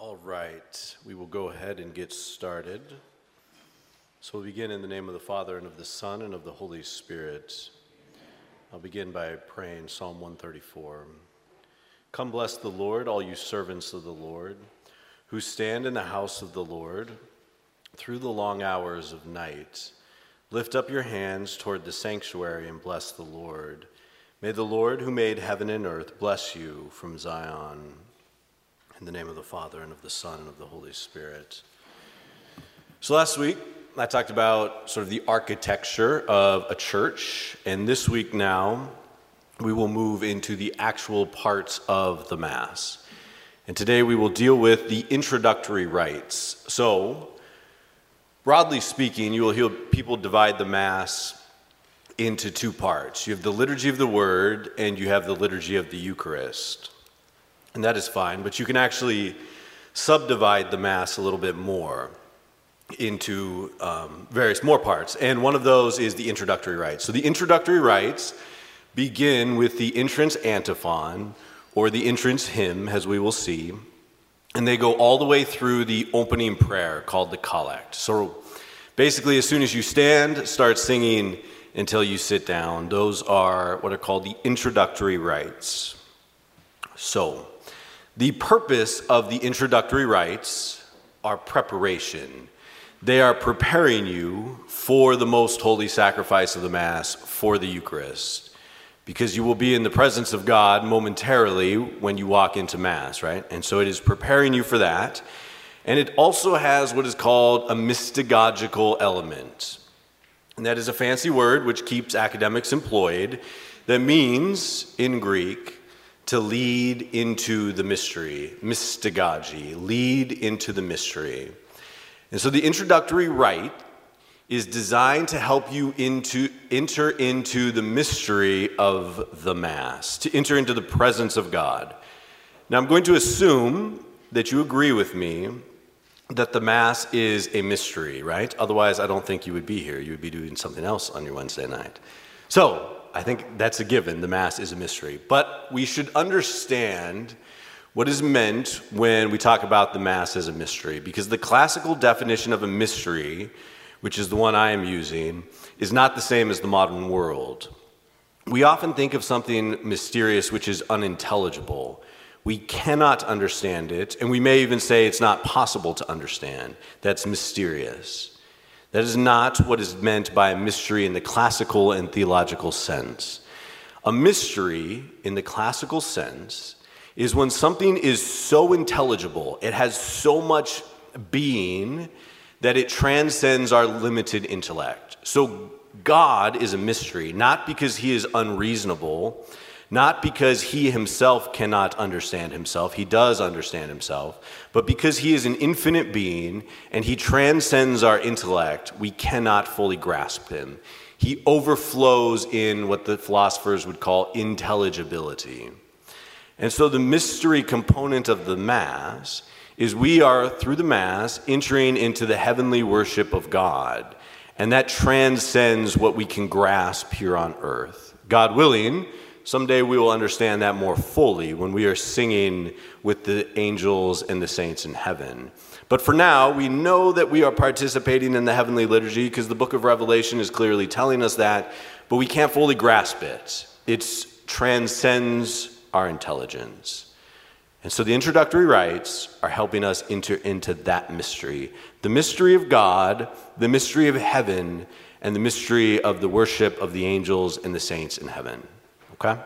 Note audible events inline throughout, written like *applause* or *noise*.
All right, we will go ahead and get started. So we'll begin in the name of the Father, and of the Son, and of the Holy Spirit. I'll begin by praying Psalm 134. Come bless the Lord, all you servants of the Lord, who stand in the house of the Lord through the long hours of night. Lift up your hands toward the sanctuary and bless the Lord. May the Lord, who made heaven and earth, bless you from Zion. In the name of the Father, and of the Son, and of the Holy Spirit. So last week, I talked about sort of the architecture of a church, and this week now, we will move into the actual parts of the Mass. And today we will deal with the introductory rites. So, broadly speaking, you will hear people divide the Mass into two parts. You have the liturgy of the Word, and you have the liturgy of the Eucharist and that is fine, but you can actually subdivide the Mass a little bit more into um, various more parts. And one of those is the introductory rites. So the introductory rites begin with the entrance antiphon or the entrance hymn, as we will see, and they go all the way through the opening prayer called the collect. So basically, as soon as you stand, start singing until you sit down. Those are what are called the introductory rites. So, the purpose of the introductory rites are preparation. They are preparing you for the most holy sacrifice of the Mass, for the Eucharist, because you will be in the presence of God momentarily when you walk into Mass, right? And so it is preparing you for that. And it also has what is called a mystagogical element. And that is a fancy word which keeps academics employed that means, in Greek, to lead into the mystery, mystagogy, lead into the mystery. And so the introductory rite is designed to help you into, enter into the mystery of the Mass, to enter into the presence of God. Now, I'm going to assume that you agree with me that the Mass is a mystery, right? Otherwise, I don't think you would be here. You would be doing something else on your Wednesday night. So, I think that's a given. The Mass is a mystery. But we should understand what is meant when we talk about the Mass as a mystery, because the classical definition of a mystery, which is the one I am using, is not the same as the modern world. We often think of something mysterious which is unintelligible. We cannot understand it, and we may even say it's not possible to understand. That's mysterious. That is not what is meant by a mystery in the classical and theological sense. A mystery, in the classical sense, is when something is so intelligible, it has so much being that it transcends our limited intellect. So, God is a mystery, not because he is unreasonable, not because he himself cannot understand himself, he does understand himself, but because he is an infinite being and he transcends our intellect, we cannot fully grasp him. He overflows in what the philosophers would call intelligibility. And so the mystery component of the Mass is we are, through the Mass, entering into the heavenly worship of God. And that transcends what we can grasp here on earth. God willing, Someday we will understand that more fully when we are singing with the angels and the saints in heaven. But for now, we know that we are participating in the heavenly liturgy because the book of Revelation is clearly telling us that, but we can't fully grasp it. It transcends our intelligence. And so the introductory rites are helping us enter into that mystery the mystery of God, the mystery of heaven, and the mystery of the worship of the angels and the saints in heaven. Okay?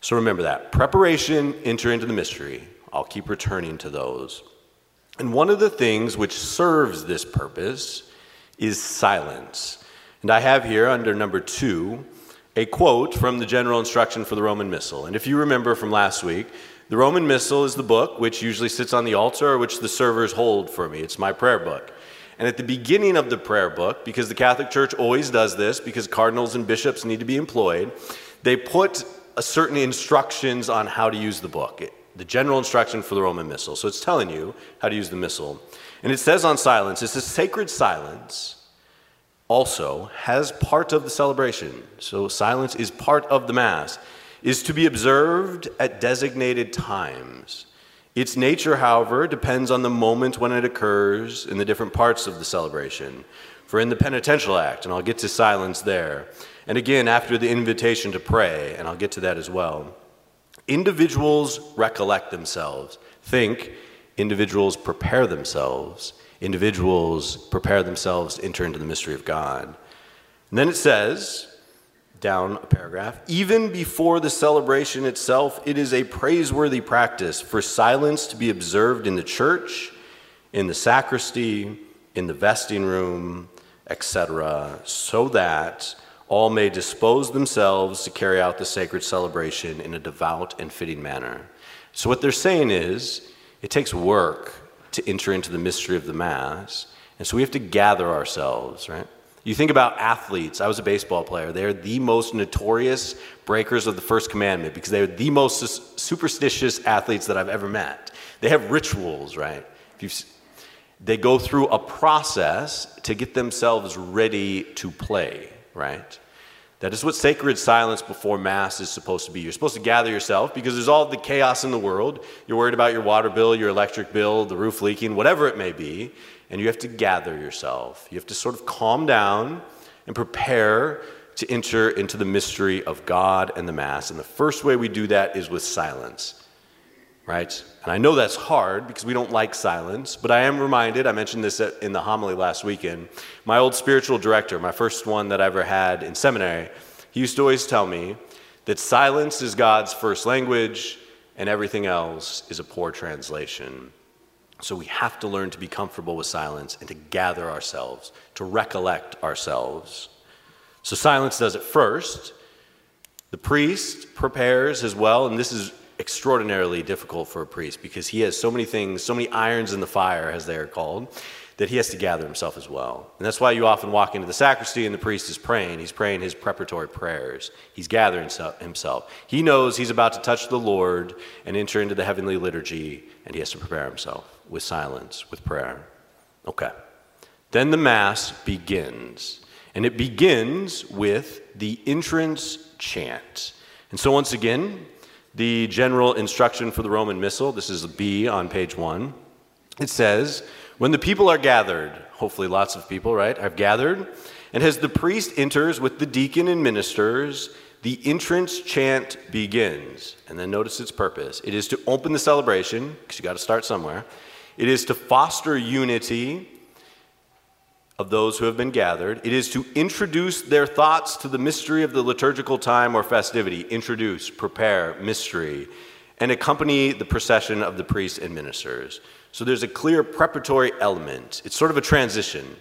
So remember that. Preparation, enter into the mystery. I'll keep returning to those. And one of the things which serves this purpose is silence. And I have here under number two a quote from the general instruction for the Roman Missal. And if you remember from last week, the Roman Missal is the book which usually sits on the altar or which the servers hold for me. It's my prayer book. And at the beginning of the prayer book, because the Catholic Church always does this, because cardinals and bishops need to be employed, they put certain instructions on how to use the book, it, the general instruction for the Roman Missal. So it's telling you how to use the Missal. And it says on silence, it says sacred silence also has part of the celebration. So silence is part of the Mass, is to be observed at designated times Its nature, however, depends on the moment when it occurs in the different parts of the celebration. For in the penitential act, and I'll get to silence there, and again after the invitation to pray, and I'll get to that as well, individuals recollect themselves. Think, individuals prepare themselves. Individuals prepare themselves to enter into the mystery of God. And then it says, down a paragraph, even before the celebration itself, it is a praiseworthy practice for silence to be observed in the church, in the sacristy, in the vesting room, etc., so that all may dispose themselves to carry out the sacred celebration in a devout and fitting manner. So, what they're saying is, it takes work to enter into the mystery of the Mass, and so we have to gather ourselves, right? You think about athletes. I was a baseball player. They're the most notorious breakers of the first commandment because they're the most superstitious athletes that I've ever met. They have rituals, right? they go through a process to get themselves ready to play, right? That is what sacred silence before Mass is supposed to be. You're supposed to gather yourself because there's all the chaos in the world. You're worried about your water bill, your electric bill, the roof leaking, whatever it may be and you have to gather yourself. You have to sort of calm down and prepare to enter into the mystery of God and the Mass. And the first way we do that is with silence, right? And I know that's hard because we don't like silence, but I am reminded, I mentioned this in the homily last weekend, my old spiritual director, my first one that I ever had in seminary, he used to always tell me that silence is God's first language and everything else is a poor translation. So we have to learn to be comfortable with silence and to gather ourselves, to recollect ourselves. So silence does it first. The priest prepares as well, and this is extraordinarily difficult for a priest because he has so many things, so many irons in the fire, as they are called, that he has to gather himself as well. And that's why you often walk into the sacristy and the priest is praying. He's praying his preparatory prayers. He's gathering himself. He knows he's about to touch the Lord and enter into the heavenly liturgy, and he has to prepare himself with silence, with prayer. Okay. Then the Mass begins. And it begins with the entrance chant. And so, once again, the general instruction for the Roman Missal, this is B on page one, it says, When the people are gathered, hopefully lots of people, right, have gathered, and as the priest enters with the deacon and ministers, the entrance chant begins. And then notice its purpose it is to open the celebration, because you got to start somewhere. It is to foster unity of those who have been gathered. It is to introduce their thoughts to the mystery of the liturgical time or festivity. Introduce, prepare, mystery, and accompany the procession of the priests and ministers. So there's a clear preparatory element. It's sort of a transition.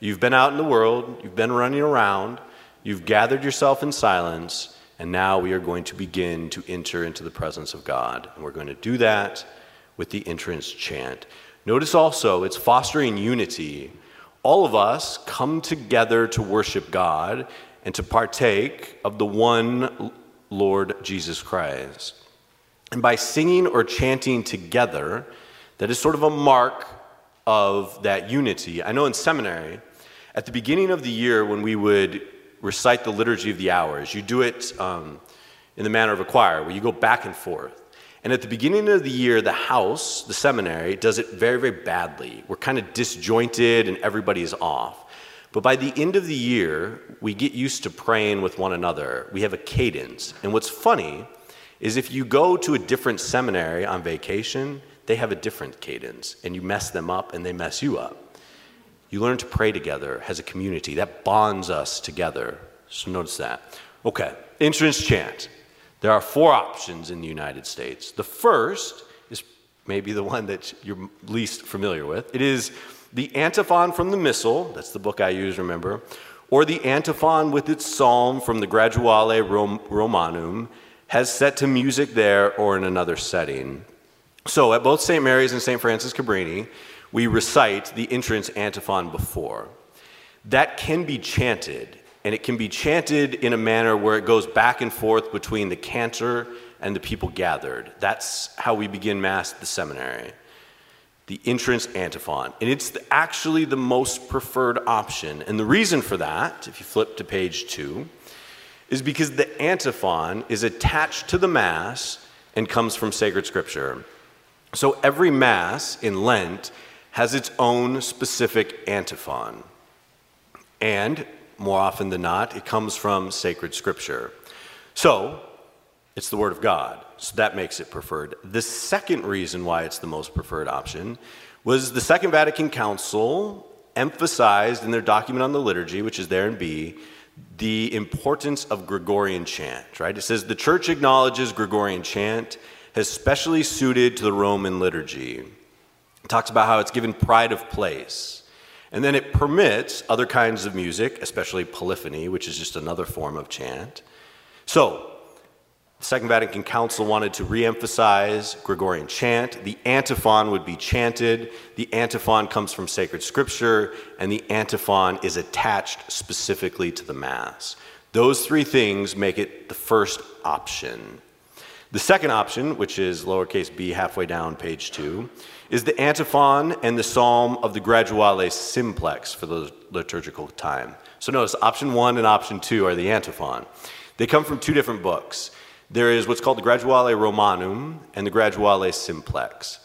You've been out in the world, you've been running around, you've gathered yourself in silence, and now we are going to begin to enter into the presence of God. And we're going to do that with the entrance chant. Notice also, it's fostering unity. All of us come together to worship God and to partake of the one Lord Jesus Christ. And by singing or chanting together, that is sort of a mark of that unity. I know in seminary, at the beginning of the year when we would recite the Liturgy of the Hours, you do it um, in the manner of a choir, where you go back and forth. And at the beginning of the year, the house, the seminary, does it very, very badly. We're kind of disjointed and everybody is off. But by the end of the year, we get used to praying with one another. We have a cadence. And what's funny is if you go to a different seminary on vacation, they have a different cadence, and you mess them up and they mess you up. You learn to pray together as a community. That bonds us together. So notice that. Okay, entrance chant. There are four options in the United States. The first is maybe the one that you're least familiar with. It is the antiphon from the Missal, that's the book I use, remember, or the antiphon with its psalm from the Graduale Romanum, has set to music there or in another setting. So at both St. Mary's and St. Francis Cabrini, we recite the entrance antiphon before. That can be chanted and it can be chanted in a manner where it goes back and forth between the cantor and the people gathered. That's how we begin Mass at the seminary. The entrance antiphon. And it's actually the most preferred option. And the reason for that, if you flip to page two, is because the antiphon is attached to the Mass and comes from sacred scripture. So every Mass in Lent has its own specific antiphon. And more often than not, it comes from sacred scripture. So it's the Word of God. So that makes it preferred. The second reason why it's the most preferred option was the Second Vatican Council emphasized in their document on the liturgy, which is there in B, the importance of Gregorian chant, right? It says the church acknowledges Gregorian chant as specially suited to the Roman liturgy. It talks about how it's given pride of place. And then it permits other kinds of music, especially polyphony, which is just another form of chant. So, the Second Vatican Council wanted to reemphasize Gregorian chant. The antiphon would be chanted. The antiphon comes from sacred scripture, and the antiphon is attached specifically to the Mass. Those three things make it the first option. The second option, which is lowercase b halfway down page two, is the antiphon and the psalm of the graduale simplex for the liturgical time. So notice option one and option two are the antiphon. They come from two different books. There is what's called the Graduale Romanum and the Graduale Simplex.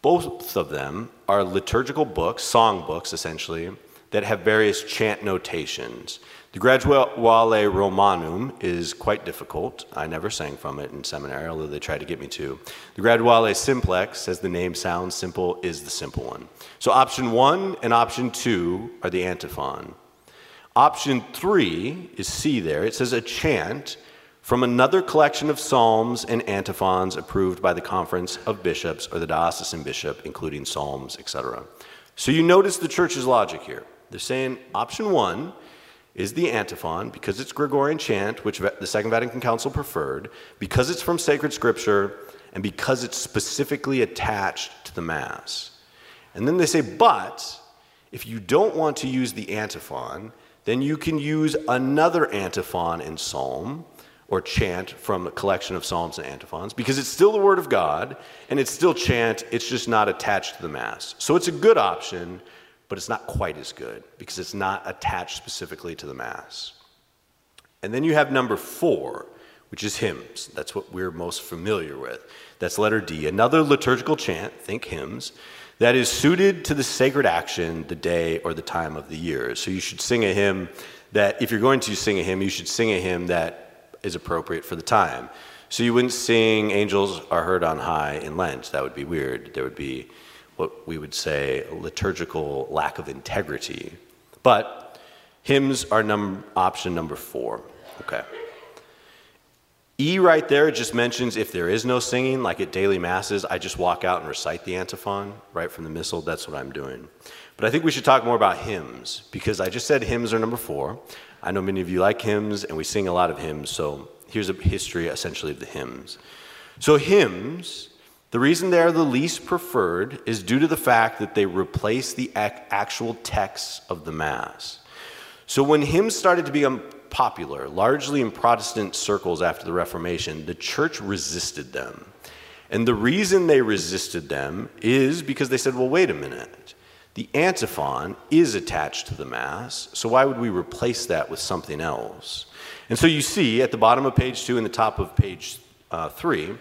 Both of them are liturgical books, song books essentially, that have various chant notations. The Graduale Romanum is quite difficult. I never sang from it in seminary, although they tried to get me to. The Graduale Simplex, as the name sounds, simple is the simple one. So option one and option two are the antiphon. Option three is C there. It says a chant from another collection of psalms and antiphons approved by the Conference of Bishops or the diocesan bishop, including psalms, etc. So you notice the church's logic here. They're saying option one is the antiphon because it's Gregorian chant, which the Second Vatican Council preferred, because it's from sacred scripture, and because it's specifically attached to the Mass. And then they say, but if you don't want to use the antiphon, then you can use another antiphon in Psalm or chant from a collection of psalms and antiphons because it's still the Word of God and it's still chant, it's just not attached to the Mass. So it's a good option, but it's not quite as good because it's not attached specifically to the Mass. And then you have number four, which is hymns. That's what we're most familiar with. That's letter D. Another liturgical chant, think hymns, that is suited to the sacred action, the day, or the time of the year. So you should sing a hymn that, if you're going to sing a hymn, you should sing a hymn that is appropriate for the time. So you wouldn't sing Angels Are Heard on High in Lent. That would be weird. There would be what we would say liturgical lack of integrity. But hymns are num- option number four. Okay. E right there just mentions if there is no singing, like at daily masses, I just walk out and recite the antiphon right from the missal. That's what I'm doing. But I think we should talk more about hymns because I just said hymns are number four. I know many of you like hymns, and we sing a lot of hymns, so here's a history essentially of the hymns. So, hymns, the reason they are the least preferred is due to the fact that they replace the actual texts of the Mass. So, when hymns started to become popular, largely in Protestant circles after the Reformation, the church resisted them. And the reason they resisted them is because they said, well, wait a minute. The antiphon is attached to the Mass, so why would we replace that with something else? And so you see at the bottom of page two and the top of page uh, three,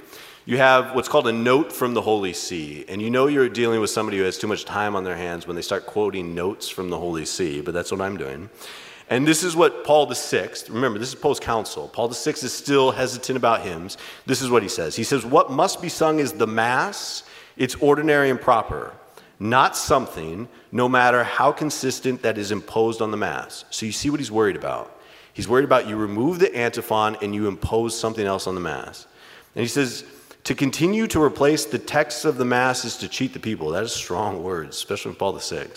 you have what's called a note from the Holy See. And you know you're dealing with somebody who has too much time on their hands when they start quoting notes from the Holy See, but that's what I'm doing. And this is what Paul VI, remember, this is post council. Paul VI is still hesitant about hymns. This is what he says. He says, What must be sung is the Mass, it's ordinary and proper not something, no matter how consistent, that is imposed on the Mass. So you see what he's worried about. He's worried about you remove the antiphon and you impose something else on the Mass. And he says, to continue to replace the texts of the Mass is to cheat the people. That is strong words, especially from Paul VI.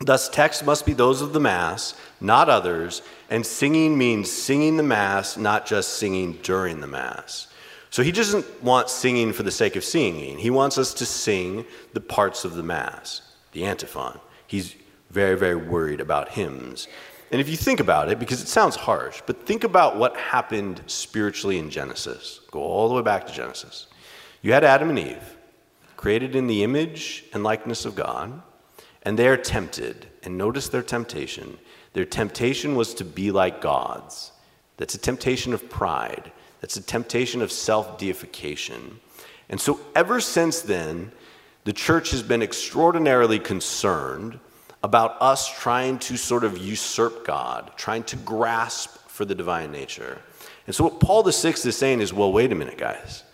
Thus, texts must be those of the Mass, not others, and singing means singing the Mass, not just singing during the Mass. So he doesn't want singing for the sake of singing. He wants us to sing the parts of the Mass, the antiphon. He's very, very worried about hymns. And if you think about it, because it sounds harsh, but think about what happened spiritually in Genesis. Go all the way back to Genesis. You had Adam and Eve, created in the image and likeness of God, and they are tempted. And notice their temptation. Their temptation was to be like gods. That's a temptation of pride. That's a temptation of self deification. And so, ever since then, the church has been extraordinarily concerned about us trying to sort of usurp God, trying to grasp for the divine nature. And so, what Paul VI is saying is well, wait a minute, guys.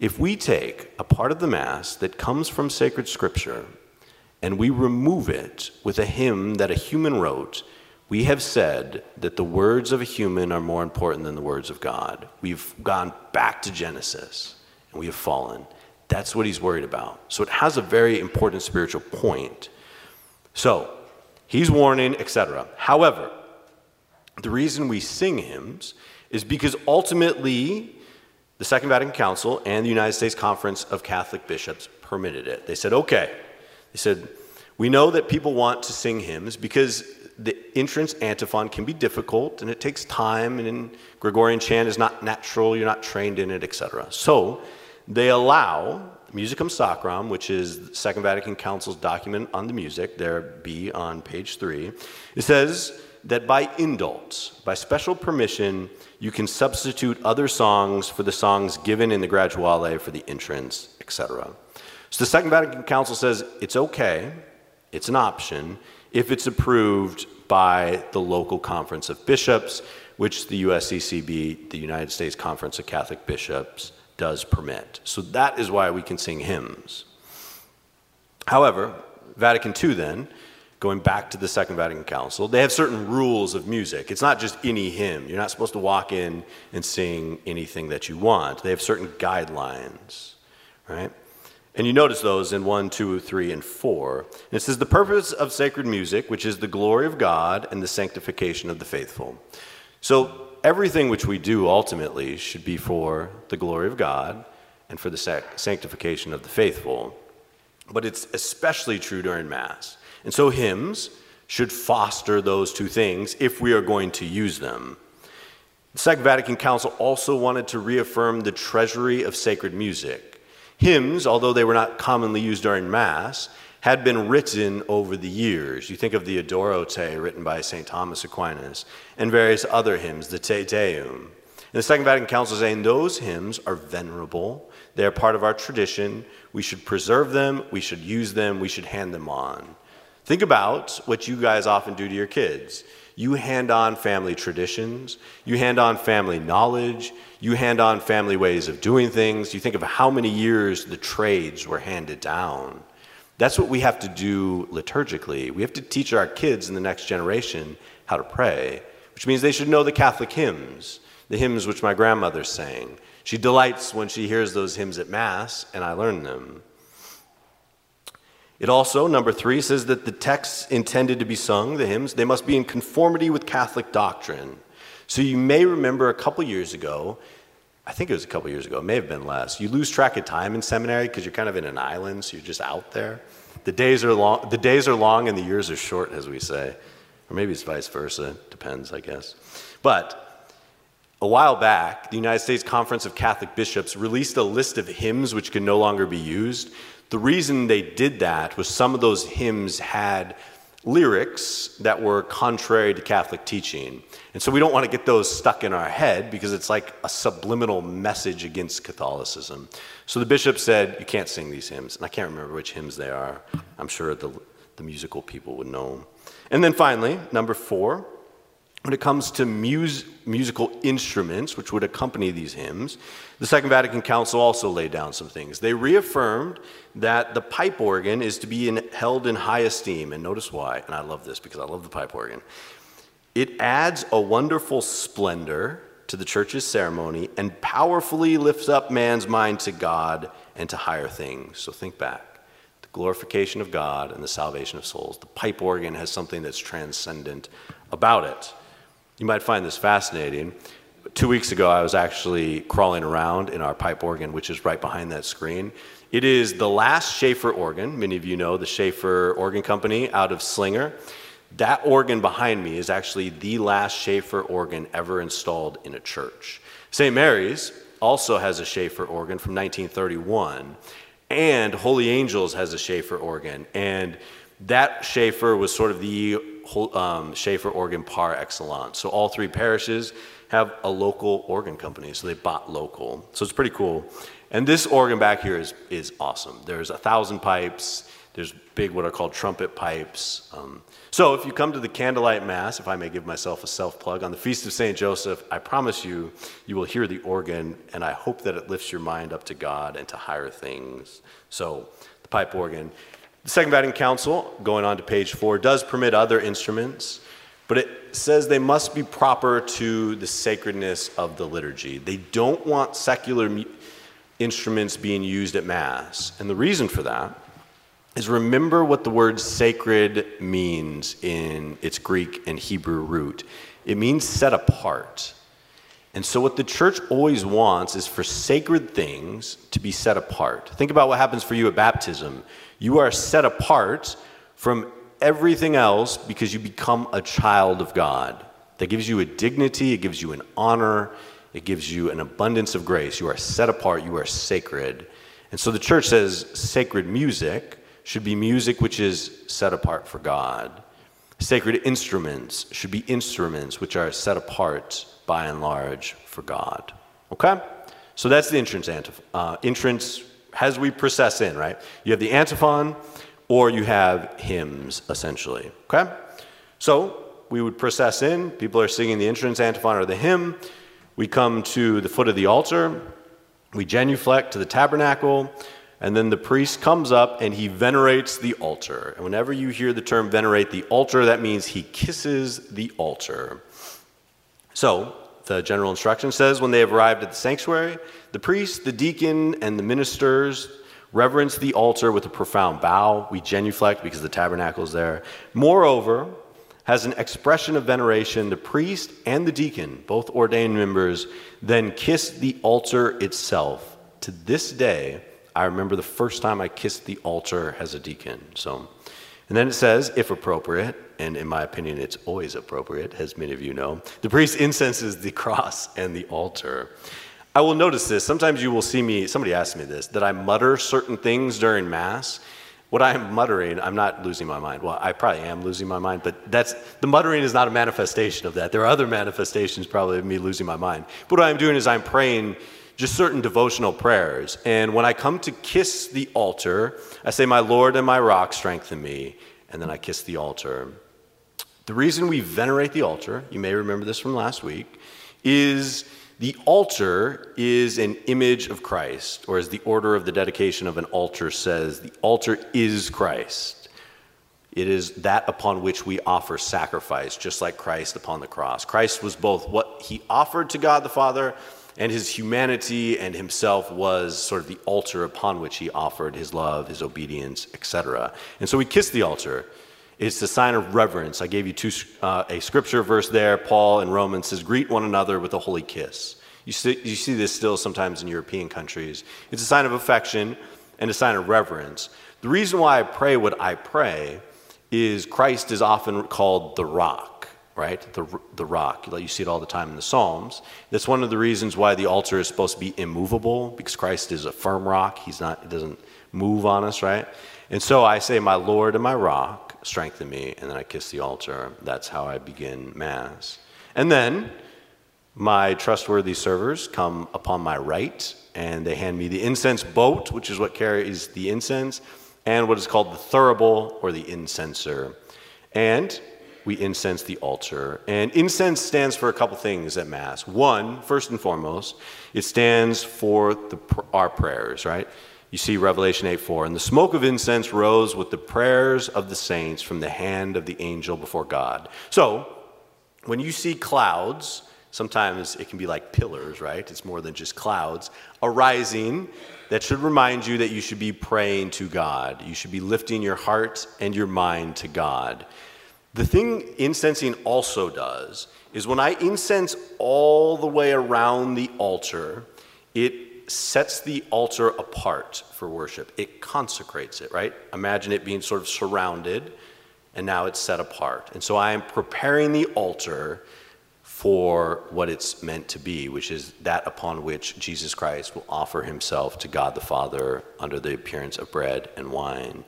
If we take a part of the Mass that comes from sacred scripture and we remove it with a hymn that a human wrote, we have said that the words of a human are more important than the words of God. We've gone back to Genesis and we have fallen. That's what he's worried about. So it has a very important spiritual point. So he's warning, etc. However, the reason we sing hymns is because ultimately the Second Vatican Council and the United States Conference of Catholic Bishops permitted it. They said, okay. They said, we know that people want to sing hymns because the entrance antiphon can be difficult and it takes time and Gregorian chant is not natural, you're not trained in it, etc. So they allow Musicam Sacram, which is the Second Vatican Council's document on the music, there B on page three. It says that by indults, by special permission, you can substitute other songs for the songs given in the graduale for the entrance, etc. So the Second Vatican Council says it's okay, it's an option, if it's approved by the local conference of bishops, which the USCCB, the United States Conference of Catholic Bishops, does permit. So that is why we can sing hymns. However, Vatican II then, going back to the Second Vatican Council, they have certain rules of music. It's not just any hymn. You're not supposed to walk in and sing anything that you want. They have certain guidelines, right? And you notice those in 1, 2, 3, and 4. And it says, The purpose of sacred music, which is the glory of God and the sanctification of the faithful. So everything which we do ultimately should be for the glory of God and for the sanctification of the faithful. But it's especially true during Mass. And so hymns should foster those two things if we are going to use them. The Second Vatican Council also wanted to reaffirm the treasury of sacred music. Hymns, although they were not commonly used during Mass, had been written over the years. You think of the Adoro Te, written by St. Thomas Aquinas, and various other hymns, the Te Deum. And the Second Vatican Council is saying those hymns are venerable. They are part of our tradition. We should preserve them, we should use them, we should hand them on. Think about what you guys often do to your kids. You hand on family traditions, you hand on family knowledge, you hand on family ways of doing things. You think of how many years the trades were handed down. That's what we have to do liturgically. We have to teach our kids in the next generation how to pray, which means they should know the Catholic hymns, the hymns which my grandmother sang. She delights when she hears those hymns at Mass, and I learn them. It also, number three, says that the texts intended to be sung, the hymns, they must be in conformity with Catholic doctrine. So you may remember a couple years ago, I think it was a couple years ago, it may have been less. You lose track of time in seminary because you're kind of in an island, so you're just out there. The days are long, the days are long and the years are short, as we say. Or maybe it's vice versa, depends, I guess. But a while back, the United States Conference of Catholic Bishops released a list of hymns which can no longer be used. The reason they did that was some of those hymns had lyrics that were contrary to Catholic teaching. And so we don't want to get those stuck in our head because it's like a subliminal message against Catholicism. So the bishop said, You can't sing these hymns. And I can't remember which hymns they are. I'm sure the, the musical people would know. And then finally, number four, when it comes to mus- musical instruments which would accompany these hymns, the Second Vatican Council also laid down some things. They reaffirmed that the pipe organ is to be in, held in high esteem, and notice why, and I love this because I love the pipe organ. It adds a wonderful splendor to the church's ceremony and powerfully lifts up man's mind to God and to higher things. So think back the glorification of God and the salvation of souls. The pipe organ has something that's transcendent about it. You might find this fascinating. Two weeks ago, I was actually crawling around in our pipe organ, which is right behind that screen. It is the last Schaefer organ. Many of you know the Schaefer Organ Company out of Slinger. That organ behind me is actually the last Schaefer organ ever installed in a church. St. Mary's also has a Schaefer organ from 1931, and Holy Angels has a Schaefer organ. And that Schaefer was sort of the um, Schaefer organ par excellence. So all three parishes have a local organ company, so they bought local. So it's pretty cool. And this organ back here is, is awesome. There's a thousand pipes, there's big, what are called trumpet pipes. Um, so if you come to the candlelight mass, if I may give myself a self plug, on the Feast of St. Joseph, I promise you, you will hear the organ, and I hope that it lifts your mind up to God and to higher things. So the pipe organ. The Second Vatican Council, going on to page four, does permit other instruments but it says they must be proper to the sacredness of the liturgy. They don't want secular instruments being used at Mass. And the reason for that is remember what the word sacred means in its Greek and Hebrew root. It means set apart. And so, what the church always wants is for sacred things to be set apart. Think about what happens for you at baptism. You are set apart from everything else because you become a child of God. That gives you a dignity, it gives you an honor, it gives you an abundance of grace. You are set apart, you are sacred. And so the church says sacred music should be music which is set apart for God. Sacred instruments should be instruments which are set apart by and large for God. Okay? So that's the entrance, uh, entrance as we process in, right? You have the antiphon, or you have hymns, essentially. Okay? So we would process in. People are singing the entrance antiphon or the hymn. We come to the foot of the altar. We genuflect to the tabernacle. And then the priest comes up and he venerates the altar. And whenever you hear the term venerate the altar, that means he kisses the altar. So, the general instruction says when they have arrived at the sanctuary, the priest, the deacon, and the ministers reverence the altar with a profound bow. We genuflect because the tabernacle is there. Moreover, has an expression of veneration, the priest and the deacon, both ordained members, then kiss the altar itself. To this day, I remember the first time I kissed the altar as a deacon. So, and then it says, if appropriate, and in my opinion, it's always appropriate, as many of you know, the priest incenses the *laughs* cross and the altar. I will notice this. Sometimes you will see me, somebody asked me this, that I mutter certain things during Mass. What I am muttering, I'm not losing my mind. Well, I probably am losing my mind, but that's the muttering is not a manifestation of that. There are other manifestations probably of me losing my mind. But what I'm doing is I'm praying just certain devotional prayers. And when I come to kiss the altar, I say, My Lord and my rock, strengthen me. And then I kiss the altar. The reason we venerate the altar, you may remember this from last week, is the altar is an image of Christ, or as the order of the dedication of an altar says, the altar is Christ. It is that upon which we offer sacrifice, just like Christ upon the cross. Christ was both what he offered to God the Father, and his humanity and himself was sort of the altar upon which he offered his love, his obedience, etc. And so we kiss the altar. It's a sign of reverence. I gave you two, uh, a scripture verse there. Paul in Romans says, Greet one another with a holy kiss. You see, you see this still sometimes in European countries. It's a sign of affection and a sign of reverence. The reason why I pray what I pray is Christ is often called the rock, right? The, the rock. You see it all the time in the Psalms. That's one of the reasons why the altar is supposed to be immovable, because Christ is a firm rock. He's not, he doesn't move on us, right? And so I say, My Lord and my rock, strengthen me, and then I kiss the altar. That's how I begin Mass. And then my trustworthy servers come upon my right, and they hand me the incense boat, which is what carries the incense, and what is called the thurible or the incenser. And we incense the altar. And incense stands for a couple things at Mass. One, first and foremost, it stands for the, our prayers, right? You see Revelation 8 4. And the smoke of incense rose with the prayers of the saints from the hand of the angel before God. So, when you see clouds, sometimes it can be like pillars, right? It's more than just clouds arising. That should remind you that you should be praying to God. You should be lifting your heart and your mind to God. The thing incensing also does is when I incense all the way around the altar, it sets the altar apart for worship. It consecrates it, right? Imagine it being sort of surrounded, and now it's set apart. And so I am preparing the altar for what it's meant to be, which is that upon which Jesus Christ will offer himself to God the Father under the appearance of bread and wine.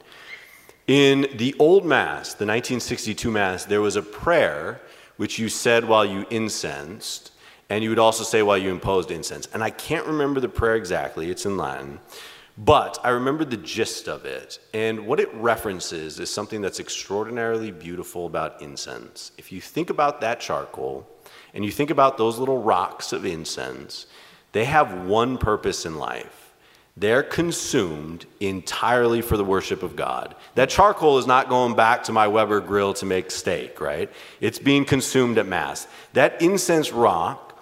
In the old Mass, the 1962 Mass, there was a prayer which you said while you incensed, and you would also say while you imposed incense. And I can't remember the prayer exactly, it's in Latin, but I remember the gist of it. And what it references is something that's extraordinarily beautiful about incense. If you think about that charcoal, and you think about those little rocks of incense, they have one purpose in life they're consumed entirely for the worship of God. That charcoal is not going back to my Weber grill to make steak, right? It's being consumed at Mass. That incense rock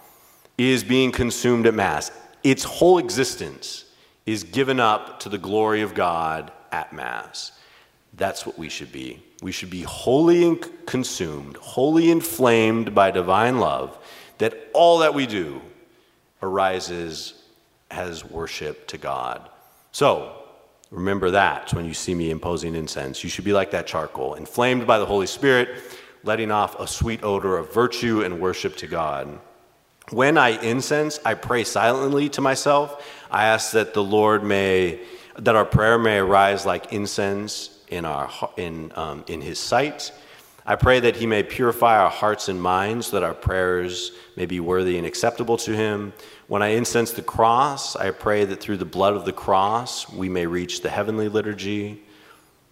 is being consumed at Mass. Its whole existence is given up to the glory of God at Mass. That's what we should be. We should be wholly consumed, wholly inflamed by divine love, that all that we do arises as worship to God. So, remember that when you see me imposing incense. You should be like that charcoal, inflamed by the Holy Spirit, letting off a sweet odor of virtue and worship to God. When I incense, I pray silently to myself. I ask that the Lord may, that our prayer may arise like incense in, our, in, um, in His sight. I pray that He may purify our hearts and minds, that our prayers may be worthy and acceptable to Him. When I incense the cross, I pray that through the blood of the cross we may reach the heavenly liturgy.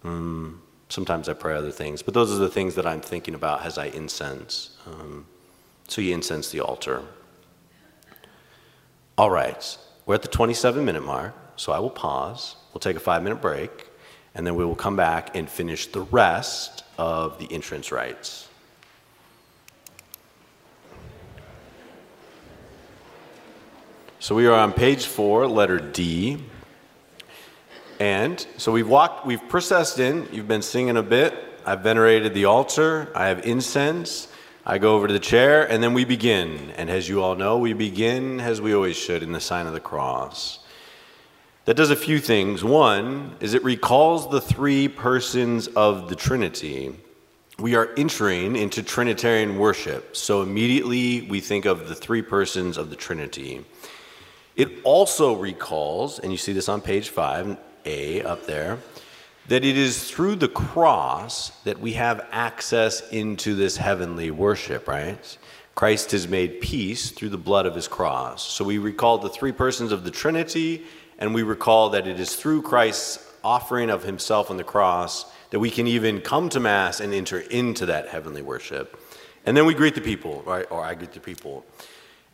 Mm, sometimes I pray other things, but those are the things that I'm thinking about as I incense. Um, so you incense the altar. All right, we're at the 27 minute mark, so I will pause. We'll take a five minute break, and then we will come back and finish the rest of the entrance rites. So we are on page four, letter D. And so we've walked, we've processed in, you've been singing a bit. I've venerated the altar, I have incense. I go over to the chair, and then we begin. And as you all know, we begin as we always should in the sign of the cross. That does a few things. One is it recalls the three persons of the Trinity. We are entering into Trinitarian worship, so immediately we think of the three persons of the Trinity. It also recalls, and you see this on page 5A up there, that it is through the cross that we have access into this heavenly worship, right? Christ has made peace through the blood of his cross. So we recall the three persons of the Trinity, and we recall that it is through Christ's offering of himself on the cross that we can even come to Mass and enter into that heavenly worship. And then we greet the people, right? Or I greet the people.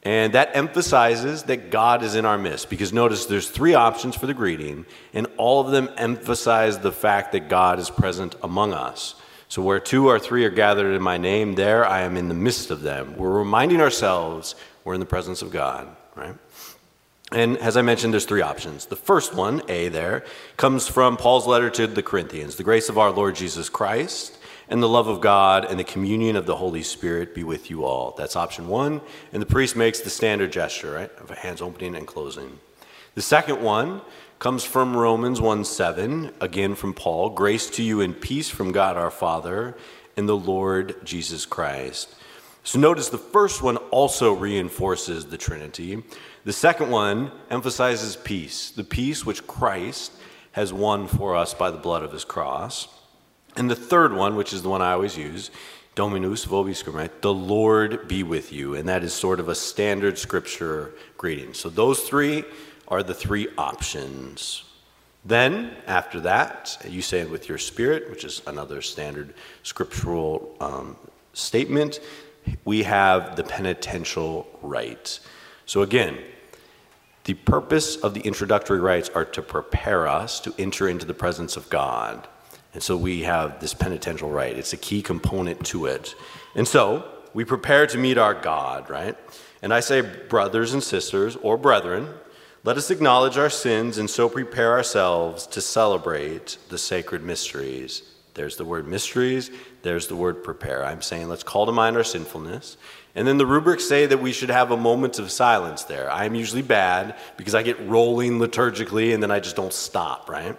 And that emphasizes that God is in our midst because notice there's three options for the greeting, and all of them emphasize the fact that God is present among us. So, where two or three are gathered in my name, there I am in the midst of them. We're reminding ourselves we're in the presence of God, right? And as I mentioned, there's three options. The first one, A there, comes from Paul's letter to the Corinthians The grace of our Lord Jesus Christ and the love of God and the communion of the Holy Spirit be with you all. That's option one. And the priest makes the standard gesture, right, of hands opening and closing. The second one comes from Romans 1 7, again from Paul. Grace to you and peace from God our Father and the Lord Jesus Christ. So notice the first one also reinforces the Trinity. The second one emphasizes peace, the peace which Christ has won for us by the blood of his cross. And the third one, which is the one I always use, Dominus vobiscum? The Lord be with you. And that is sort of a standard scripture greeting. So those three are the three options. Then, after that, you say it with your spirit, which is another standard scriptural um, statement. We have the penitential rite. So, again, the purpose of the introductory rites are to prepare us to enter into the presence of God. And so we have this penitential rite. It's a key component to it. And so we prepare to meet our God, right? And I say, brothers and sisters, or brethren, let us acknowledge our sins and so prepare ourselves to celebrate the sacred mysteries. There's the word mysteries, there's the word prepare. I'm saying let's call to mind our sinfulness. And then the rubrics say that we should have a moment of silence there. I'm usually bad because I get rolling liturgically and then I just don't stop, right?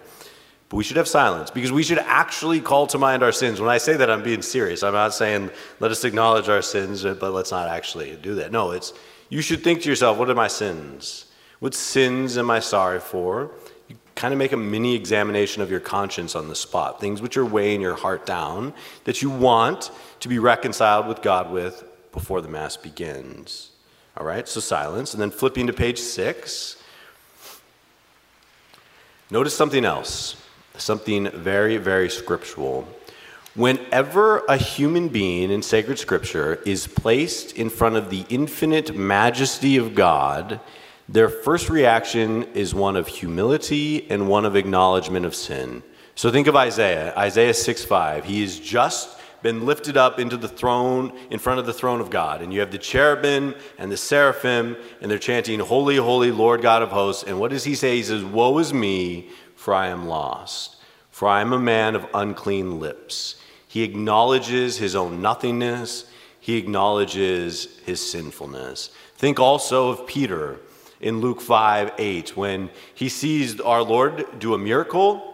But we should have silence because we should actually call to mind our sins. When I say that, I'm being serious. I'm not saying let us acknowledge our sins, uh, but let's not actually do that. No, it's you should think to yourself, what are my sins? What sins am I sorry for? You kind of make a mini examination of your conscience on the spot, things which are weighing your heart down that you want to be reconciled with God with before the Mass begins. All right, so silence. And then flipping to page six, notice something else, something very, very scriptural. Whenever a human being in sacred scripture is placed in front of the infinite majesty of God, their first reaction is one of humility and one of acknowledgement of sin. So think of Isaiah, Isaiah 6 5. He has just been lifted up into the throne, in front of the throne of God. And you have the cherubim and the seraphim, and they're chanting, Holy, holy, Lord God of hosts. And what does he say? He says, Woe is me, for I am lost, for I am a man of unclean lips. He acknowledges his own nothingness, he acknowledges his sinfulness. Think also of Peter in Luke 5 8, when he sees our Lord do a miracle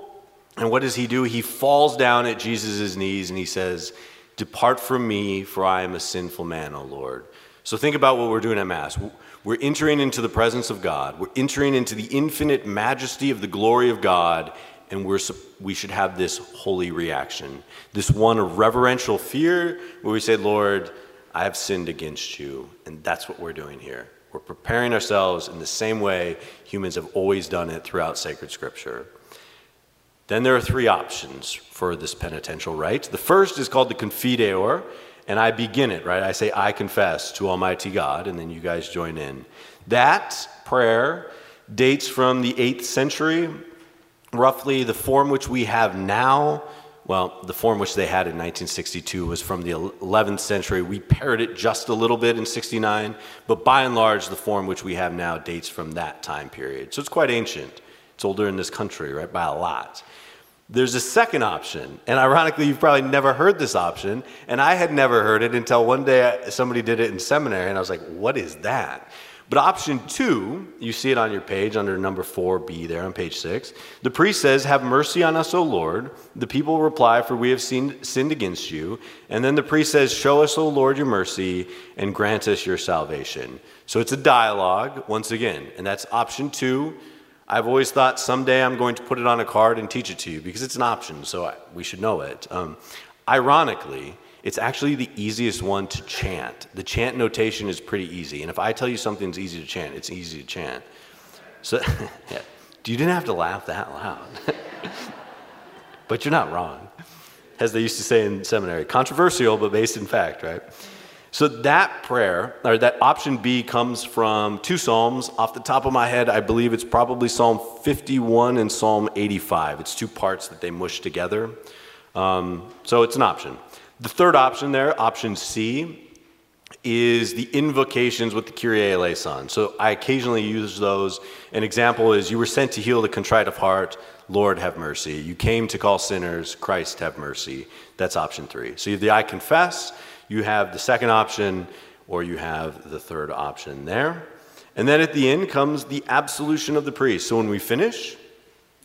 and what does he do? He falls down at Jesus' knees and he says, Depart from me, for I am a sinful man, O Lord. So think about what we're doing at Mass. We're entering into the presence of God, we're entering into the infinite majesty of the glory of God, and we're, we should have this holy reaction. This one of reverential fear where we say, Lord, I have sinned against you. And that's what we're doing here. We're preparing ourselves in the same way humans have always done it throughout sacred scripture. Then there are three options for this penitential rite. The first is called the Confiteor, and I begin it, right? I say, I confess to Almighty God, and then you guys join in. That prayer dates from the 8th century. Roughly, the form which we have now, well, the form which they had in 1962 was from the 11th century. We pared it just a little bit in 69, but by and large, the form which we have now dates from that time period. So it's quite ancient. It's older in this country, right, by a lot. There's a second option, and ironically, you've probably never heard this option, and I had never heard it until one day somebody did it in seminary, and I was like, what is that? But option two, you see it on your page under number 4b there on page 6. The priest says, Have mercy on us, O Lord. The people reply, For we have sinned, sinned against you. And then the priest says, Show us, O Lord, your mercy and grant us your salvation. So it's a dialogue, once again, and that's option two. I've always thought someday I'm going to put it on a card and teach it to you because it's an option, so I, we should know it. Um, ironically, it's actually the easiest one to chant. The chant notation is pretty easy, and if I tell you something's easy to chant, it's easy to chant. So, *laughs* yeah, you didn't have to laugh that loud. *laughs* but you're not wrong, as they used to say in seminary. Controversial, but based in fact, right? So that prayer, or that option B, comes from two Psalms. Off the top of my head, I believe it's probably Psalm 51 and Psalm 85. It's two parts that they mush together. Um, so it's an option. The third option there, option C, is the invocations with the Kyrie eleison. So I occasionally use those. An example is you were sent to heal the contrite of heart, Lord have mercy. You came to call sinners, Christ have mercy. That's option three. So you have the I confess, you have the second option or you have the third option there. And then at the end comes the absolution of the priest. So when we finish,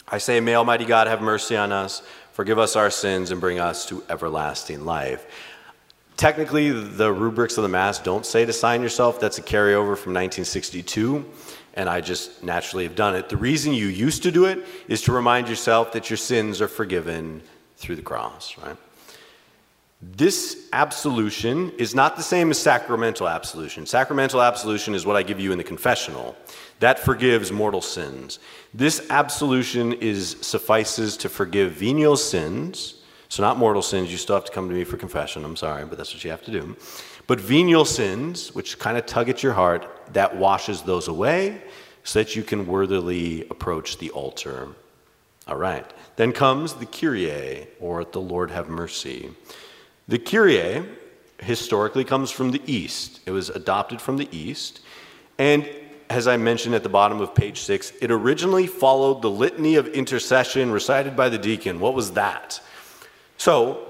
I say, May Almighty God have mercy on us, forgive us our sins, and bring us to everlasting life. Technically, the rubrics of the Mass don't say to sign yourself. That's a carryover from 1962, and I just naturally have done it. The reason you used to do it is to remind yourself that your sins are forgiven through the cross, right? This absolution is not the same as sacramental absolution. Sacramental absolution is what I give you in the confessional. That forgives mortal sins. This absolution is suffices to forgive venial sins. So not mortal sins, you still have to come to me for confession. I'm sorry, but that's what you have to do. But venial sins, which kind of tug at your heart, that washes those away so that you can worthily approach the altar. All right. Then comes the Kyrie, or the Lord have mercy. The Kyrie historically comes from the East. It was adopted from the East. And as I mentioned at the bottom of page six, it originally followed the litany of intercession recited by the deacon. What was that? So,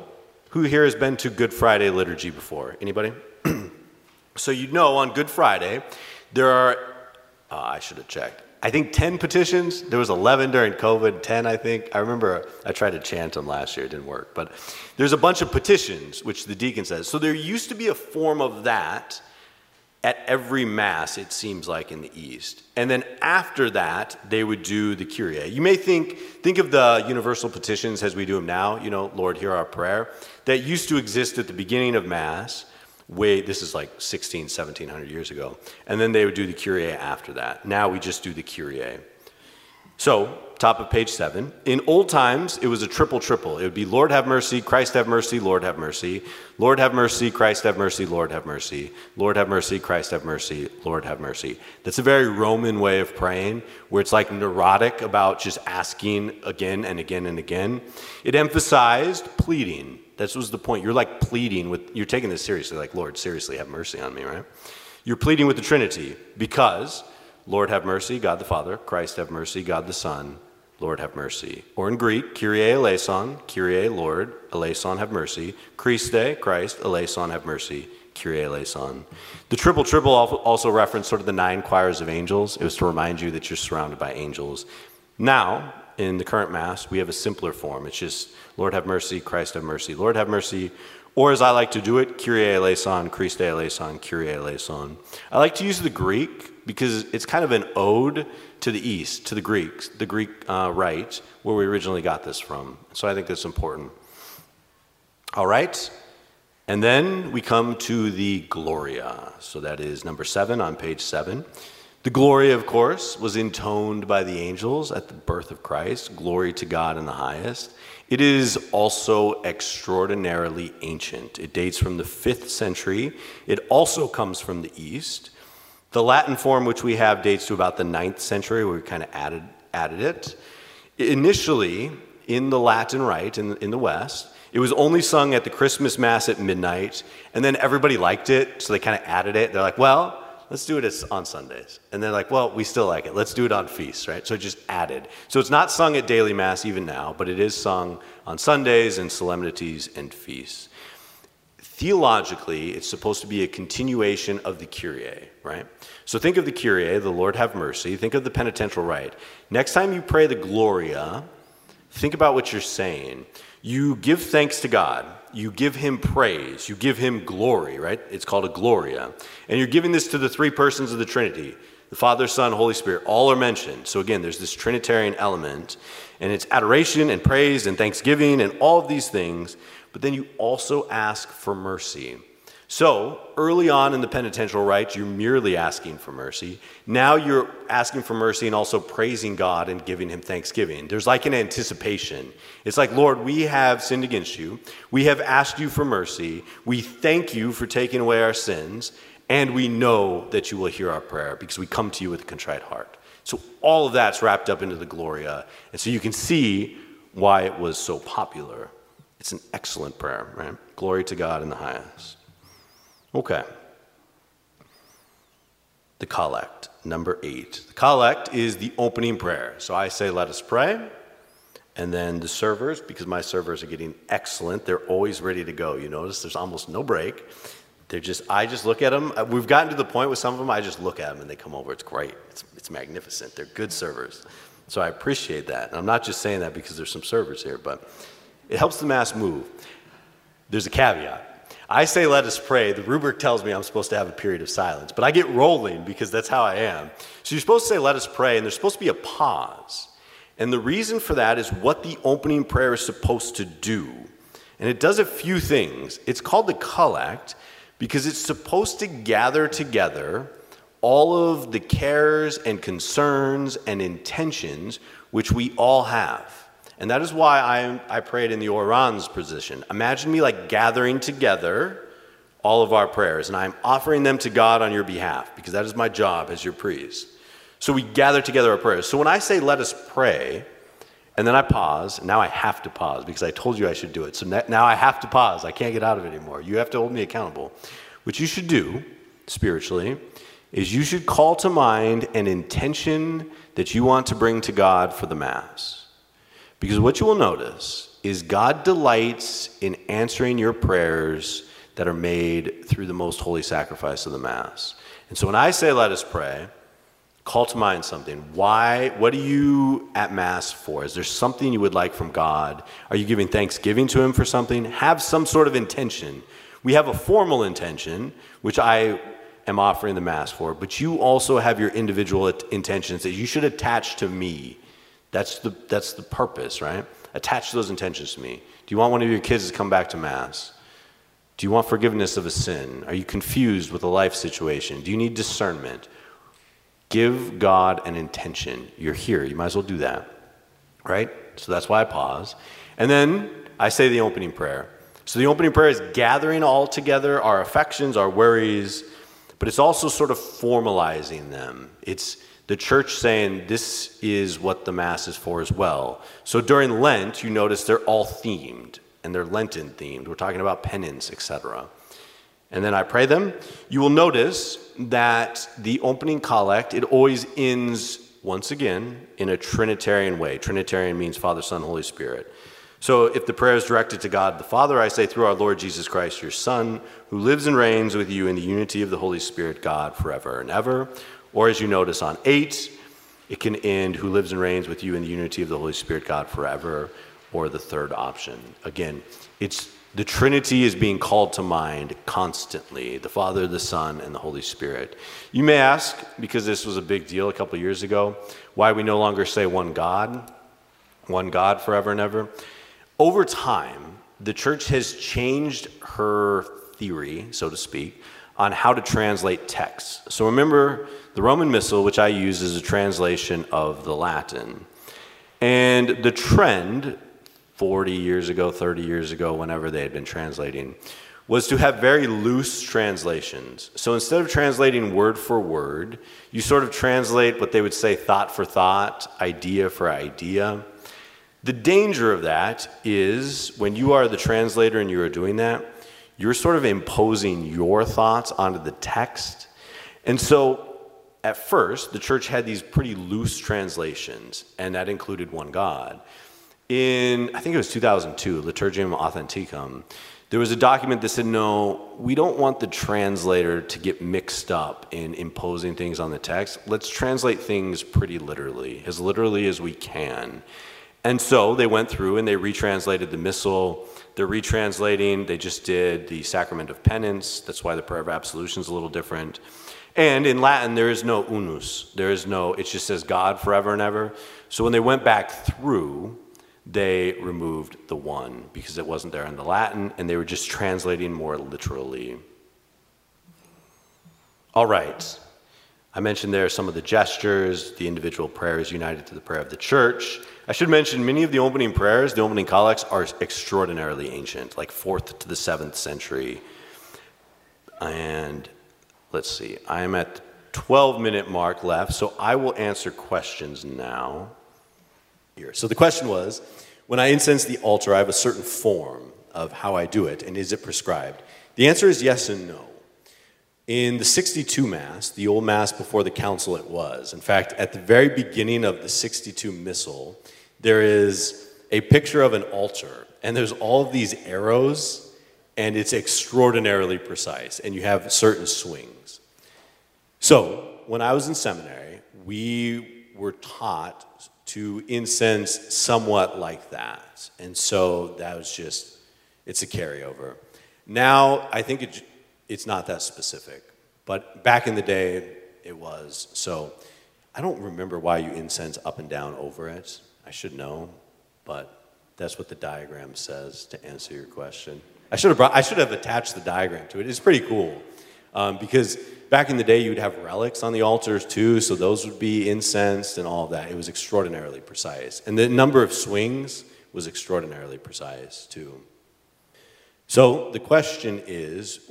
who here has been to Good Friday liturgy before? Anybody? *clears throat* so you know on Good Friday, there are, uh, I should have checked. I think 10 petitions. There was 11 during COVID, 10, I think. I remember I tried to chant them last year, it didn't work. But there's a bunch of petitions, which the deacon says. So there used to be a form of that at every Mass, it seems like in the East. And then after that, they would do the Kyrie. You may think, think of the universal petitions as we do them now, you know, Lord, hear our prayer, that used to exist at the beginning of Mass. Way, this is like 16, 1700 years ago. And then they would do the Kyrie after that. Now we just do the Kyrie. So, top of page seven. In old times, it was a triple triple. It would be Lord have mercy, Christ have mercy, Lord have mercy. Lord have mercy, Christ have mercy, Lord have mercy. Lord have mercy, Christ have mercy, Lord have mercy. That's a very Roman way of praying where it's like neurotic about just asking again and again and again. It emphasized pleading. That was the point. You're like pleading with, you're taking this seriously, like, Lord, seriously, have mercy on me, right? You're pleading with the Trinity because Lord have mercy, God the Father. Christ have mercy, God the Son. Lord have mercy. Or in Greek, Kyrie eleison, Kyrie Lord, eleison have mercy. Christe, Christ, eleison have mercy. Kyrie eleison. The triple triple also referenced sort of the nine choirs of angels. It was to remind you that you're surrounded by angels. Now, in the current Mass, we have a simpler form. It's just Lord have mercy, Christ have mercy, Lord have mercy. Or as I like to do it, Kyrie eleison, Christe eleison, Kyrie eleison. I like to use the Greek because it's kind of an ode to the East, to the Greeks, the Greek uh, rite, where we originally got this from. So I think that's important. All right. And then we come to the Gloria. So that is number seven on page seven. The glory, of course, was intoned by the angels at the birth of Christ. Glory to God in the highest. It is also extraordinarily ancient. It dates from the fifth century. It also comes from the East. The Latin form, which we have, dates to about the ninth century, where we kind of added, added it. Initially, in the Latin Rite in, in the West, it was only sung at the Christmas Mass at midnight, and then everybody liked it, so they kind of added it. They're like, well, let's do it on Sundays. And they're like, well, we still like it. Let's do it on feasts, right? So it just added. So it's not sung at daily Mass even now, but it is sung on Sundays and solemnities and feasts theologically, it's supposed to be a continuation of the Kyrie, right? So think of the Kyrie, the Lord have mercy. Think of the penitential rite. Next time you pray the Gloria, think about what you're saying. You give thanks to God. You give him praise. You give him glory, right? It's called a Gloria. And you're giving this to the three persons of the Trinity the Father, Son, Holy Spirit. All are mentioned. So again, there's this Trinitarian element, and it's adoration and praise and thanksgiving and all of these things but then you also ask for mercy. So, early on in the penitential rite, you're merely asking for mercy. Now you're asking for mercy and also praising God and giving Him thanksgiving. There's like an anticipation. It's like, Lord, we have sinned against you. We have asked you for mercy. We thank you for taking away our sins. And we know that you will hear our prayer because we come to you with a contrite heart. So, all of that's wrapped up into the Gloria. And so you can see why it was so popular. It's an excellent prayer, right? Glory to God in the highest. Okay. The collect, number eight. The collect is the opening prayer. So I say, let us pray. And then the servers, because my servers are getting excellent, they're always ready to go. You notice there's almost no break. They're just, I just look at them. Uh, we've gotten to the point with some of them, I just look at them and they come over. It's great. It's, it's magnificent. They're good servers. So I appreciate that. And I'm not just saying that because there's some servers here, but it helps the Mass move. There's a caveat. I say, let us pray. The rubric tells me I'm supposed to have a period of silence, but I get rolling because that's how I am. So you're supposed to say, let us pray, and there's supposed to be a pause. And the reason for that is what the opening prayer is supposed to do. And it does a few things. It's called the collect because it's supposed to gather together all of the cares and concerns and intentions which we all have. And that is why I, I prayed in the orans position. Imagine me like gathering together all of our prayers, and I'm offering them to God on your behalf because that is my job as your priest. So we gather together our prayers. So when I say, let us pray, and then I pause, and now I have to pause because I told you I should do it. So now I have to pause. I can't get out of it anymore. You have to hold me accountable. What you should do spiritually is you should call to mind an intention that you want to bring to God for the Mass. Because what you will notice is God delights in answering your prayers that are made through the most holy sacrifice of the Mass. And so when I say, let us pray, call to mind something. Why? What are you at Mass for? Is there something you would like from God? Are you giving thanksgiving to Him for something? Have some sort of intention. We have a formal intention, which I am offering the Mass for, but you also have your individual intentions that you should attach to me. That's the, that's the purpose, right? Attach those intentions to me. Do you want one of your kids to come back to Mass? Do you want forgiveness of a sin? Are you confused with a life situation? Do you need discernment? Give God an intention. You're here. You might as well do that. Right? So that's why I pause. And then I say the opening prayer. So the opening prayer is gathering all together our affections, our worries, but it's also sort of formalizing them. It's the church saying this is what the Mass is for as well. So during Lent, you notice they're all themed and they're Lenten themed. We're talking about penance, etc and then I pray them, you will notice that the opening collect, it always ends once again in a Trinitarian way. Trinitarian means Father, Son, Holy Spirit. So if the prayer is directed to God the Father, I say, through our Lord Jesus Christ, your Son, who lives and reigns with you in the unity of the Holy Spirit, God, forever and ever. Or as you notice on 8, it can end, who lives and reigns with you in the unity of the Holy Spirit, God, forever. Or the third option. Again, it's the Trinity is being called to mind constantly the Father, the Son, and the Holy Spirit. You may ask, because this was a big deal a couple years ago, why we no longer say one God, one God forever and ever. Over time, the church has changed her theory, so to speak, on how to translate texts. So remember, the Roman Missal, which I use, is a translation of the Latin. And the trend 40 years ago, 30 years ago, whenever they had been translating, was to have very loose translations. So instead of translating word for word, you sort of translate what they would say thought for thought, idea for idea. The danger of that is when you are the translator and you are doing that, you're sort of imposing your thoughts onto the text. And so at first, the church had these pretty loose translations, and that included one God in, I think it was 2002, Liturgiam Authenticam, there was a document that said, no, we don't want the translator to get mixed up in imposing things on the text. Let's translate things pretty literally, as literally as we can. And so they went through and they retranslated the Missal. They're retranslating, they just did the Sacrament of Penance. That's why the Prayer of Absolution is a little different. And in Latin, there is no unus. There is no, it just says God forever and ever. So when they went back through, they removed the one because it wasn't there in the Latin and they were just translating more literally. All right. I mentioned there some of the gestures, the individual prayers united to the prayer of the church. I should mention many of the opening prayers, the opening collects, are extraordinarily ancient, like 4th to the 7th century. And let's see, I am at the 12 minute mark left, so I will answer questions now here. So the question was when I incense the altar, I have a certain form of how I do it, and is it prescribed? The answer is yes and no. In the 62 Mass, the old Mass before the Council, it was. In fact, at the very beginning of the 62 Missal, there is a picture of an altar, and there's all of these arrows, and it's extraordinarily precise, and you have certain swings. So, when I was in seminary, we were taught to incense somewhat like that. And so that was just, it's a carryover. Now, I think it, it's not that specific, but back in the day, it was. So I don't remember why you incense up and down over it. I should know, but that's what the diagram says to answer your question. I should have, brought, I should have attached the diagram to it. It's pretty cool um, because back in the day, you'd have relics on the altars too, so those would be incensed and all that. It was extraordinarily precise. And the number of swings was extraordinarily precise too. So the question is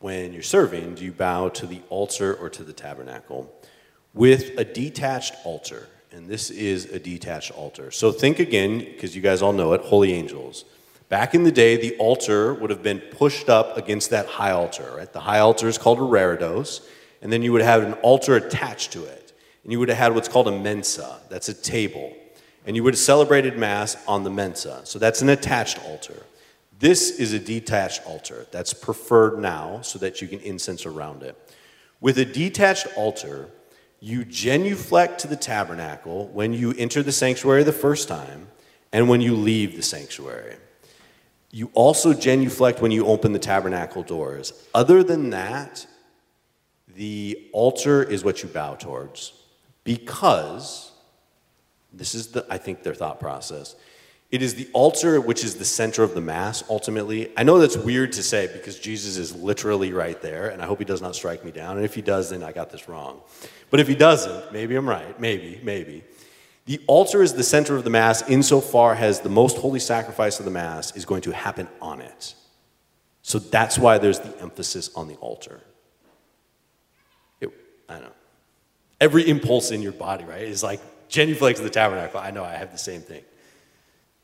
when you're serving, do you bow to the altar or to the tabernacle? With a detached altar, and this is a detached altar. So think again, because you guys all know it, holy angels. Back in the day, the altar would have been pushed up against that high altar, right? The high altar is called a reredos, and then you would have an altar attached to it. And you would have had what's called a mensa, that's a table. And you would have celebrated Mass on the mensa. So that's an attached altar. This is a detached altar. That's preferred now so that you can incense around it. With a detached altar, you genuflect to the tabernacle when you enter the sanctuary the first time and when you leave the sanctuary. You also genuflect when you open the tabernacle doors. Other than that, the altar is what you bow towards because this is the I think their thought process. It is the altar which is the center of the mass ultimately. I know that's weird to say because Jesus is literally right there and I hope he does not strike me down and if he does then I got this wrong. But if he doesn't, maybe I'm right, maybe, maybe. The altar is the center of the Mass insofar as the most holy sacrifice of the Mass is going to happen on it. So that's why there's the emphasis on the altar. It, I know. Every impulse in your body, right, is like genuflex of the tabernacle. I know, I have the same thing.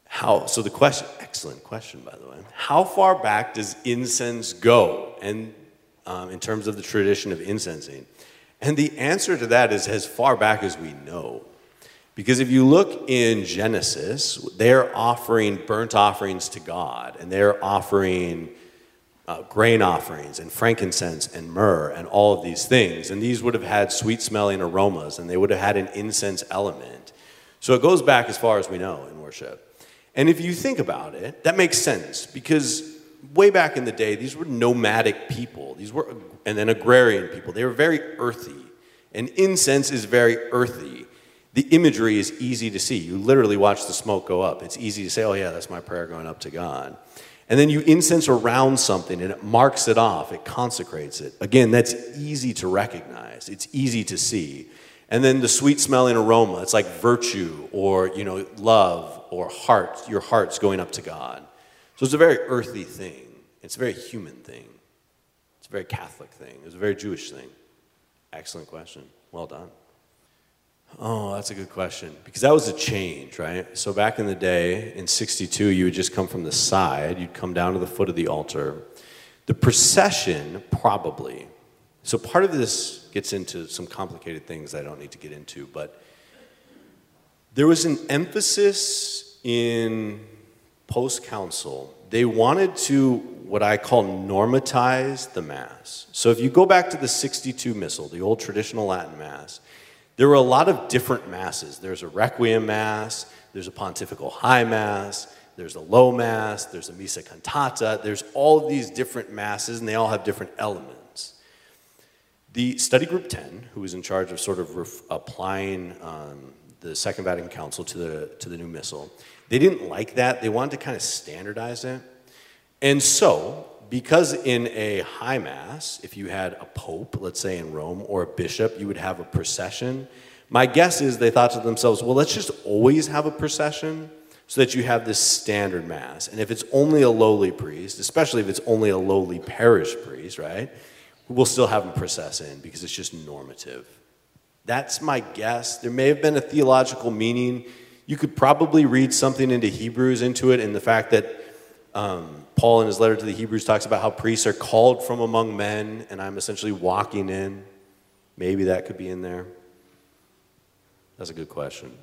How, so the question, excellent question, by the way. How far back does incense go? And um, in terms of the tradition of incensing? And the answer to that is as far back as we know. Because if you look in Genesis, they're offering burnt offerings to God, and they're offering uh, grain offerings and frankincense and myrrh and all of these things. And these would have had sweet smelling aromas, and they would have had an incense element. So it goes back as far as we know in worship. And if you think about it, that makes sense because way back in the day, these were nomadic people. These were, and then agrarian people. They were very earthy. And incense is very earthy the imagery is easy to see. You literally watch the smoke go up. It's easy to say, oh, yeah, that's my prayer going up to God. And then you incense around something and it marks it off, it consecrates it. Again, that's easy to recognize, it's easy to see. And then the sweet smelling aroma, it's like virtue or, you know, love or heart, your heart's going up to God. So it's a very earthy thing, it's a very human thing, it's a very Catholic thing, it's a very Jewish thing. Excellent question. Well done. Oh, that's a good question. Because that was a change, right? So back in the day, in 62, you would just come from the side, you'd come down to the foot of the altar. The procession, probably. So part of this gets into some complicated things I don't need to get into, but there was an emphasis in post council. They wanted to, what I call, normatize the Mass. So if you go back to the 62 Missal, the old traditional Latin Mass, there were a lot of different masses. There's a Requiem Mass, there's a Pontifical High Mass, there's a Low Mass, there's a Missa Cantata, there's all of these different masses, and they all have different elements. The Study Group 10, who was in charge of sort of applying um, the Second Vatican Council to the, to the new Missal, they didn't like that. They wanted to kind of standardize it. And so because in a high mass, if you had a pope, let's say in Rome, or a bishop, you would have a procession. My guess is they thought to themselves, well, let's just always have a procession so that you have this standard mass. And if it's only a lowly priest, especially if it's only a lowly parish priest, right, we'll still have him process in because it's just normative. That's my guess. There may have been a theological meaning. You could probably read something into Hebrews into it, and the fact that um, Paul, in his letter to the Hebrews, talks about how priests are called from among men, and I'm essentially walking in. Maybe that could be in there. That's a good question.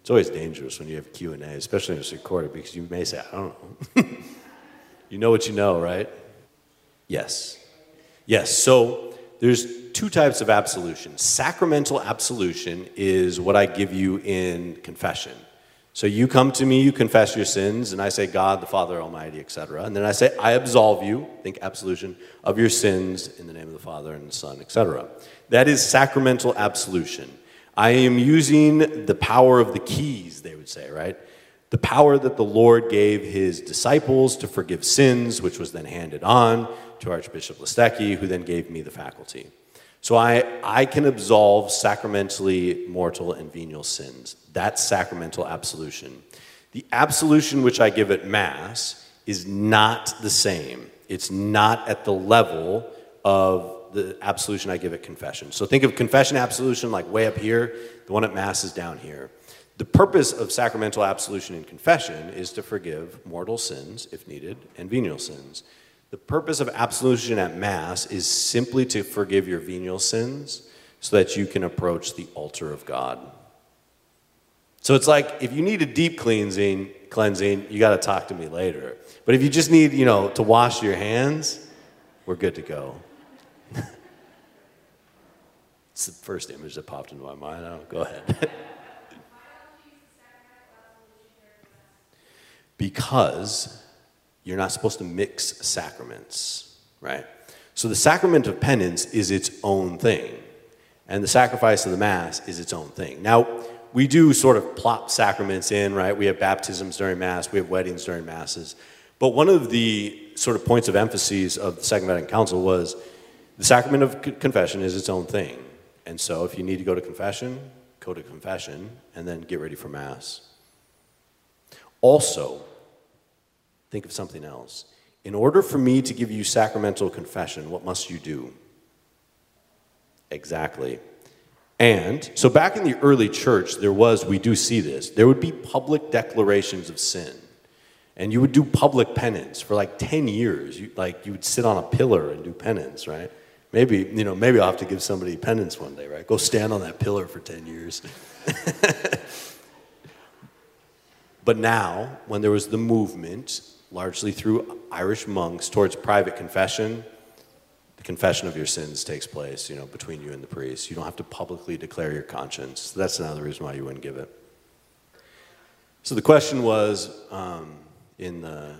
It's always dangerous when you have Q and A, especially when it's recorded, because you may say, "I don't know." *laughs* you know what you know, right? Yes, yes. So there's two types of absolution. Sacramental absolution is what I give you in confession. So you come to me, you confess your sins, and I say, God, the Father Almighty, etc. And then I say, I absolve you, think absolution, of your sins in the name of the Father and the Son, etc. That is sacramental absolution. I am using the power of the keys, they would say, right? The power that the Lord gave his disciples to forgive sins, which was then handed on to Archbishop Listecki, who then gave me the faculty. So I, I can absolve sacramentally mortal and venial sins. That's sacramental absolution. The absolution which I give at Mass is not the same. It's not at the level of the absolution I give at confession. So think of confession absolution like way up here, the one at Mass is down here. The purpose of sacramental absolution in confession is to forgive mortal sins, if needed, and venial sins. The purpose of absolution at Mass is simply to forgive your venial sins so that you can approach the altar of God. So it's like if you need a deep cleansing, cleansing, you got to talk to me later. But if you just need, you know, to wash your hands, we're good to go. *laughs* it's the first image that popped into my mind. Go ahead. *laughs* because you're not supposed to mix sacraments, right? So the sacrament of penance is its own thing, and the sacrifice of the Mass is its own thing. Now, we do sort of plop sacraments in, right? We have baptisms during Mass, we have weddings during Masses. But one of the sort of points of emphasis of the Second Vatican Council was the sacrament of confession is its own thing. And so if you need to go to confession, go to confession and then get ready for Mass. Also, think of something else. In order for me to give you sacramental confession, what must you do? Exactly. And so back in the early church, there was, we do see this, there would be public declarations of sin. And you would do public penance for like 10 years. You, like you would sit on a pillar and do penance, right? Maybe, you know, maybe I'll have to give somebody penance one day, right? Go stand on that pillar for 10 years. *laughs* but now, when there was the movement, largely through Irish monks, towards private confession, the confession of your sins takes place, you know, between you and the priest. You don't have to publicly declare your conscience. That's another reason why you wouldn't give it. So the question was um, in the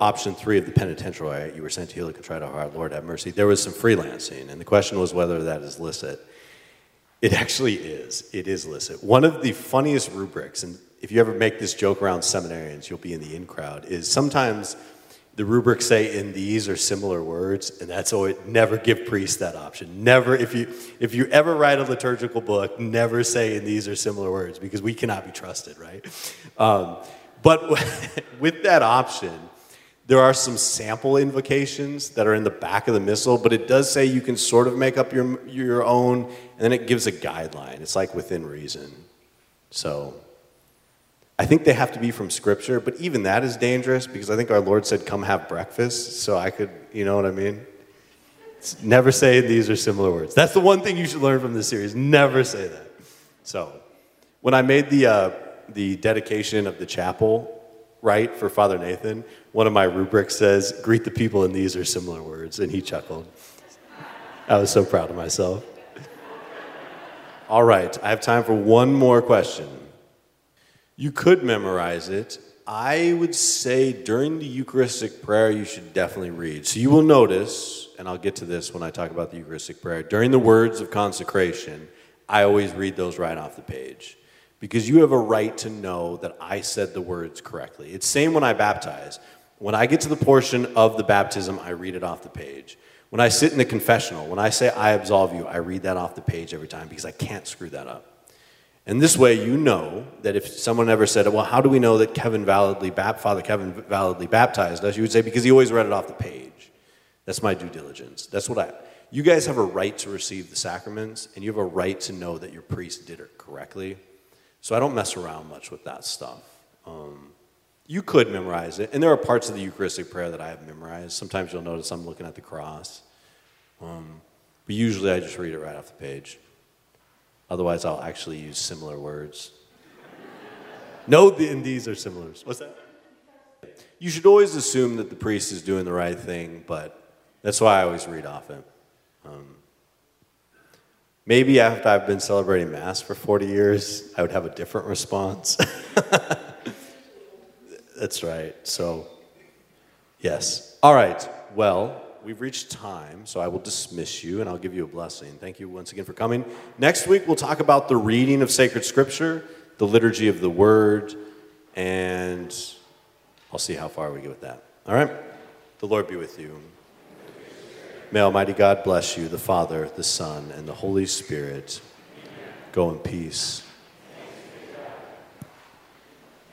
option three of the penitential rite, you were sent to heal a contrite heart, Lord have mercy. There was some freelancing, and the question was whether that is licit. It actually is. It is licit. One of the funniest rubrics, and if you ever make this joke around seminarians, you'll be in the in crowd, is sometimes the rubrics say in these or similar words, and that's always never give priests that option. Never, if you if you ever write a liturgical book, never say in these or similar words because we cannot be trusted, right? Um, but *laughs* with that option, there are some sample invocations that are in the back of the missal, but it does say you can sort of make up your, your own, and then it gives a guideline. It's like within reason. So I think they have to be from Scripture, but even that is dangerous because I think our Lord said, Come have breakfast. So I could, you know what I mean? Never say these are similar words. That's the one thing you should learn from this series. Never say that. So when I made the, uh, the dedication of the chapel, right, for Father Nathan, one of my rubrics says, greet the people in these are similar words, and he chuckled. I was so proud of myself. All right, I have time for one more question. You could memorize it. I would say during the Eucharistic prayer, you should definitely read. So you will notice, and I'll get to this when I talk about the Eucharistic prayer, during the words of consecration, I always read those right off the page because you have a right to know that I said the words correctly. It's same when I baptize. When I get to the portion of the baptism, I read it off the page. When I sit in the confessional, when I say I absolve you, I read that off the page every time because I can't screw that up. And this way, you know that if someone ever said, "Well, how do we know that Kevin validly, Father Kevin validly baptized us?" You would say, "Because he always read it off the page." That's my due diligence. That's what I. You guys have a right to receive the sacraments, and you have a right to know that your priest did it correctly. So I don't mess around much with that stuff. Um, you could memorize it, and there are parts of the Eucharistic prayer that I have memorized. Sometimes you'll notice I'm looking at the cross. Um, but usually I just read it right off the page. Otherwise, I'll actually use similar words. no, the, and these are similar. What's that? You should always assume that the priest is doing the right thing, but that's why I always read off it. Um, Maybe after I've been celebrating Mass for 40 years, I would have a different response. *laughs* That's right. So, yes. All right. Well, we've reached time, so I will dismiss you and I'll give you a blessing. Thank you once again for coming. Next week, we'll talk about the reading of sacred scripture, the liturgy of the word, and I'll see how far we get with that. All right? The Lord be with you. May Almighty God bless you, the Father, the Son, and the Holy Spirit. Go in peace.